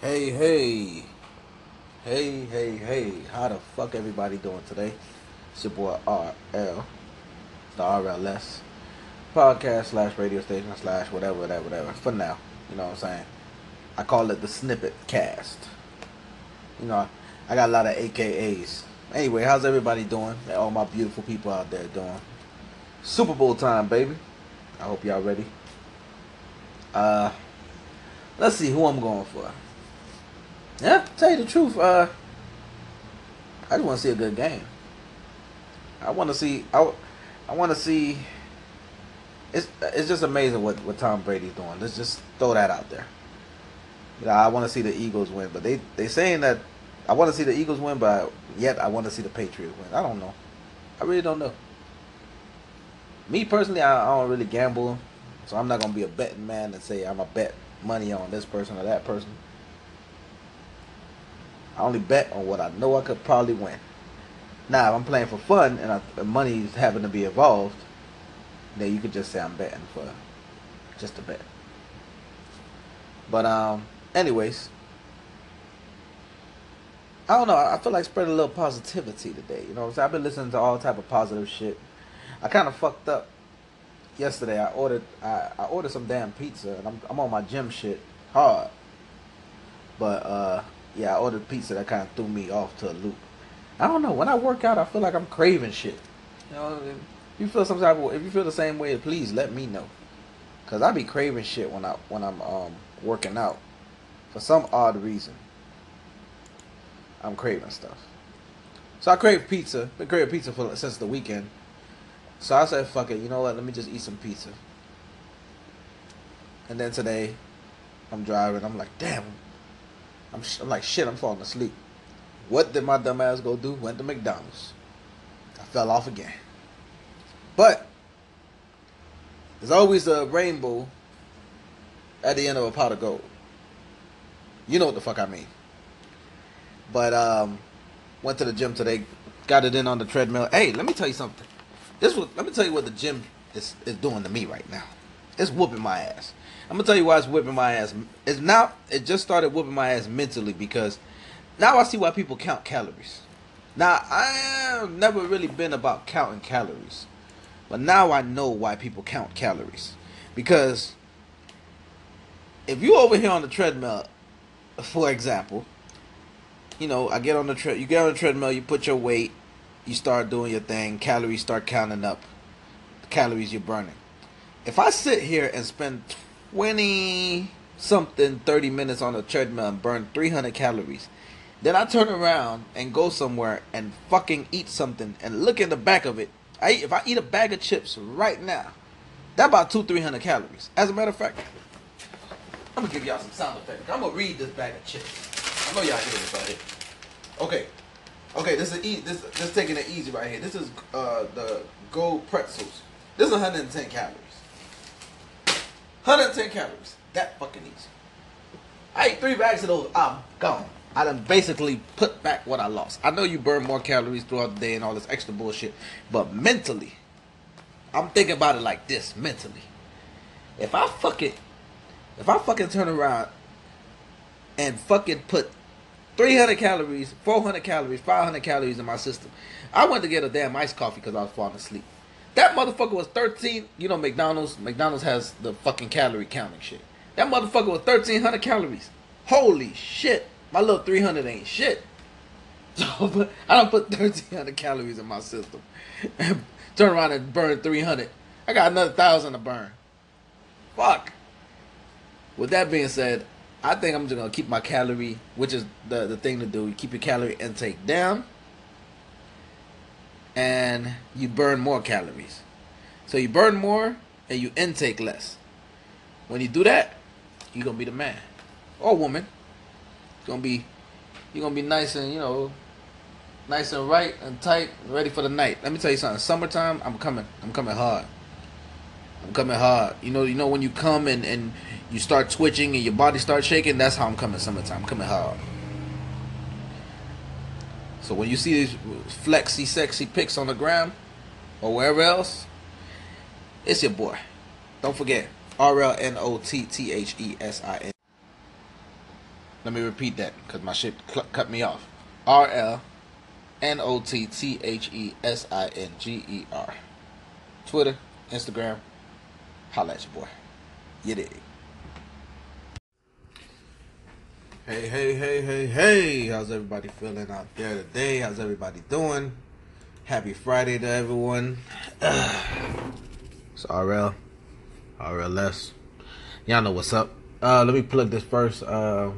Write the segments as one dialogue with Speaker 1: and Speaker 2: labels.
Speaker 1: Hey, hey. Hey, hey, hey. How the fuck everybody doing today? It's your boy RL, the RLS podcast slash radio station slash whatever, whatever, whatever. For now, you know what I'm saying? I call it the snippet cast. You know, I got a lot of AKAs. Anyway, how's everybody doing? All my beautiful people out there doing? Super Bowl time, baby. I hope y'all ready. Uh, let's see who I'm going for. Yeah, tell you the truth, uh, I just want to see a good game. I want to see. I, I want to see. It's it's just amazing what what Tom Brady's doing. Let's just throw that out there. You know, I want to see the Eagles win, but they they saying that I want to see the Eagles win, but yet I want to see the Patriots win. I don't know. I really don't know. Me personally, I, I don't really gamble, so I'm not gonna be a betting man and say I'm a bet money on this person or that person. I only bet on what I know I could probably win. Now, if I'm playing for fun and I, the money's having to be involved, then you could just say I'm betting for just a bet. But um, anyways, I don't know. I feel like spreading a little positivity today. You know, what I'm? I've been listening to all type of positive shit. I kind of fucked up yesterday. I ordered I, I ordered some damn pizza and I'm I'm on my gym shit hard. But uh yeah, I ordered pizza that kind of threw me off to a loop. I don't know. When I work out, I feel like I'm craving shit. You know, if you feel some type of, if you feel the same way, please let me know. Cause I be craving shit when I when I'm um working out. For some odd reason, I'm craving stuff. So I crave pizza. Been craving pizza for since the weekend. So I said, "Fuck it." You know what? Let me just eat some pizza. And then today, I'm driving. I'm like, damn. I'm, I'm like, shit. I'm falling asleep. What did my dumb ass go do? Went to McDonald's. I fell off again. But there's always a rainbow at the end of a pot of gold. You know what the fuck I mean. But um, went to the gym today, got it in on the treadmill. Hey, let me tell you something. This was let me tell you what the gym is, is doing to me right now. It's whooping my ass. I'm gonna tell you why it's whipping my ass. It's now it just started whipping my ass mentally because now I see why people count calories. Now I have never really been about counting calories, but now I know why people count calories because if you over here on the treadmill, for example, you know I get on the tre- you get on the treadmill, you put your weight, you start doing your thing, calories start counting up, the calories you're burning. If I sit here and spend 20 something 30 minutes on a treadmill and burn 300 calories, then I turn around and go somewhere and fucking eat something and look in the back of it. I if I eat a bag of chips right now, that about two, three hundred calories. As a matter of fact, I'm gonna give y'all some sound effects. I'm gonna read this bag of chips. I know y'all hear this right here. Okay, okay, this is easy. This this taking it easy right here. This is uh the gold pretzels. This is 110 calories. 110 calories. That fucking easy. I ate three bags of those. I'm gone. I done basically put back what I lost. I know you burn more calories throughout the day and all this extra bullshit, but mentally, I'm thinking about it like this mentally. If I fuck it, if I fucking turn around and fucking put 300 calories, 400 calories, 500 calories in my system, I went to get a damn iced coffee because I was falling asleep. That motherfucker was 13. You know, McDonald's, McDonald's has the fucking calorie counting shit. That motherfucker was 1300 calories. Holy shit. My little 300 ain't shit. So I don't put 1300 calories in my system. Turn around and burn 300. I got another thousand to burn. Fuck. With that being said, I think I'm just gonna keep my calorie, which is the the thing to do. You keep your calorie intake down, and you burn more calories. So you burn more and you intake less. When you do that, you're gonna be the man or woman. It's gonna be you're gonna be nice and you know nice and right and tight and ready for the night. Let me tell you something. Summertime, I'm coming. I'm coming hard. I'm coming hard. You know, you know when you come and, and you start twitching and your body starts shaking, that's how I'm coming summertime. I'm coming hard. So when you see these flexy, sexy pics on the gram or wherever else, it's your boy. Don't forget, R L N O T T H E S I N. Let me repeat that because my shit cl- cut me off. R L N O T T H E S I N G E R. Twitter, Instagram. Holla at your boy. You dig. Hey, hey, hey, hey, hey. How's everybody feeling out there today? How's everybody doing? Happy Friday to everyone. it's RL. RLS. Y'all know what's up. Uh, let me plug this first. Uh,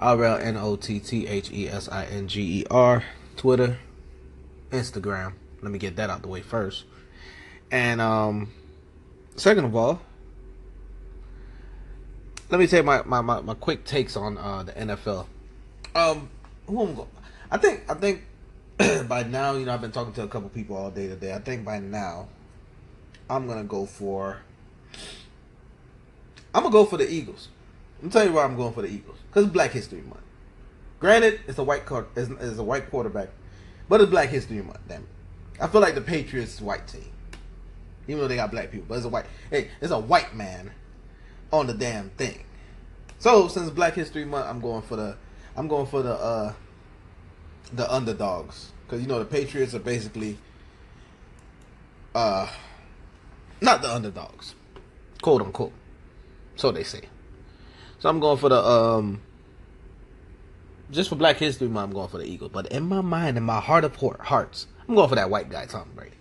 Speaker 1: R L N O T T H E S I N G E R. Twitter, Instagram. Let me get that out the way first. And um, second of all, let me say my, my, my, my quick takes on uh, the NFL. Um, who I'm going? I think I think by now, you know, I've been talking to a couple people all day today. I think by now, I'm gonna go for. I'm gonna go for the Eagles. I'm tell you why I'm going for the Eagles because Black History Month. Granted, it's a white it's, it's a white quarterback, but it's Black History Month. Damn it. I feel like the Patriots white team, even though they got black people, but it's a white. Hey, it's a white man on the damn thing. So since Black History Month, I'm going for the I'm going for the uh the underdogs because you know the Patriots are basically uh not the underdogs, quote unquote. So they say. So I'm going for the um just for Black History Month. I'm going for the Eagles, but in my mind, in my heart of hearts, I'm going for that white guy, Tom Brady,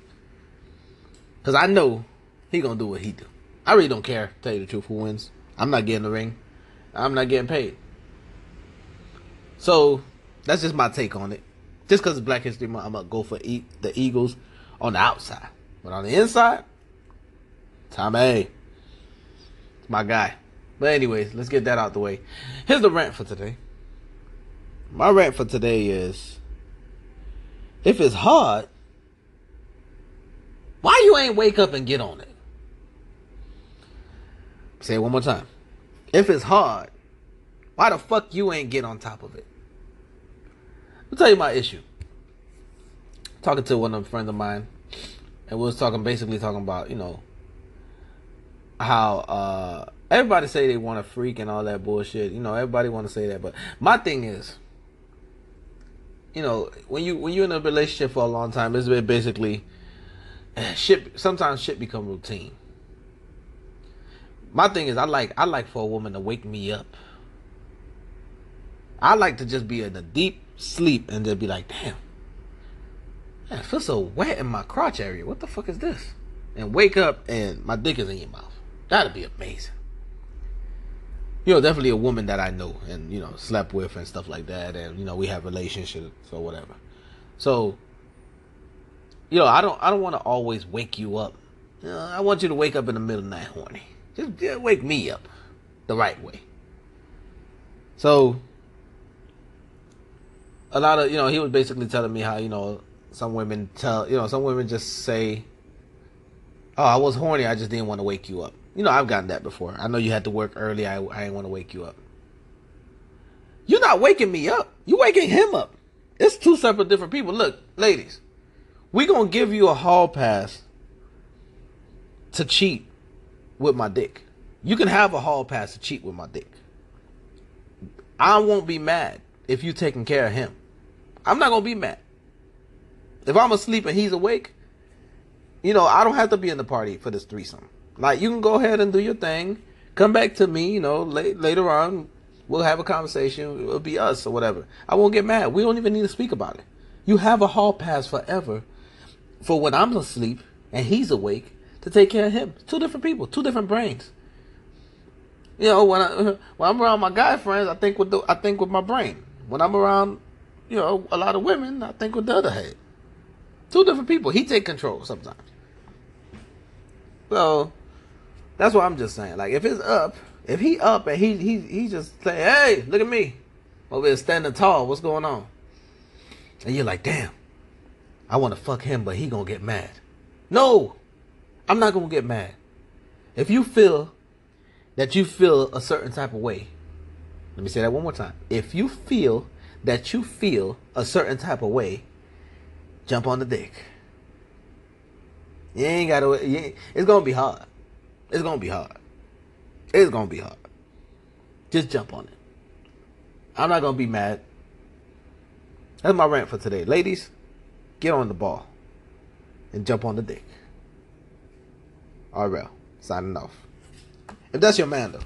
Speaker 1: because I know he gonna do what he do. I really don't care. Tell you the truth, who wins? I'm not getting the ring. I'm not getting paid. So that's just my take on it. Just because it's Black History Month, I'm gonna go for e- the Eagles on the outside, but on the inside, Tommy, my guy. But anyways, let's get that out the way. Here's the rant for today. My rant for today is: if it's hard, why you ain't wake up and get on it? Say it one more time. If it's hard, why the fuck you ain't get on top of it? I'll tell you my issue. Talking to one of the friends of mine, and we was talking basically talking about, you know, how uh everybody say they want a freak and all that bullshit. You know, everybody want to say that, but my thing is, you know, when you when you're in a relationship for a long time, it's basically shit. Sometimes shit become routine. My thing is, I like I like for a woman to wake me up. I like to just be in a deep sleep and just be like, damn, man, I feel so wet in my crotch area. What the fuck is this? And wake up and my dick is in your mouth. That'd be amazing. You know, definitely a woman that I know and you know slept with and stuff like that, and you know we have relationships or whatever. So, you know, I don't I don't want to always wake you up. You know, I want you to wake up in the middle of the night horny. Just, just wake me up the right way. So, a lot of you know he was basically telling me how you know some women tell you know some women just say, "Oh, I was horny. I just didn't want to wake you up." You know, I've gotten that before. I know you had to work early. I I didn't want to wake you up. You're not waking me up. you're waking him up. It's two separate different people. Look, ladies, we gonna give you a hall pass to cheat with my dick. You can have a hall pass to cheat with my dick. I won't be mad if you taking care of him. I'm not gonna be mad. If I'm asleep and he's awake, you know, I don't have to be in the party for this threesome. Like you can go ahead and do your thing. Come back to me, you know, late, later on. We'll have a conversation. It'll be us or whatever. I won't get mad. We don't even need to speak about it. You have a hall pass forever for when I'm asleep and he's awake to take care of him. Two different people, two different brains. You know, when I when I'm around my guy friends, I think with the I think with my brain. When I'm around, you know, a lot of women, I think with the other head. Two different people. He take control sometimes. So that's what I'm just saying. Like if it's up, if he up and he he he just say, "Hey, look at me, over here standing tall. What's going on?" And you're like, "Damn, I want to fuck him, but he gonna get mad." No, I'm not gonna get mad. If you feel that you feel a certain type of way, let me say that one more time. If you feel that you feel a certain type of way, jump on the dick. You ain't gotta. You ain't, it's gonna be hard. It's gonna be hard. It's gonna be hard. Just jump on it. I'm not gonna be mad. That's my rant for today. Ladies, get on the ball and jump on the dick. RL, signing off. If that's your man though.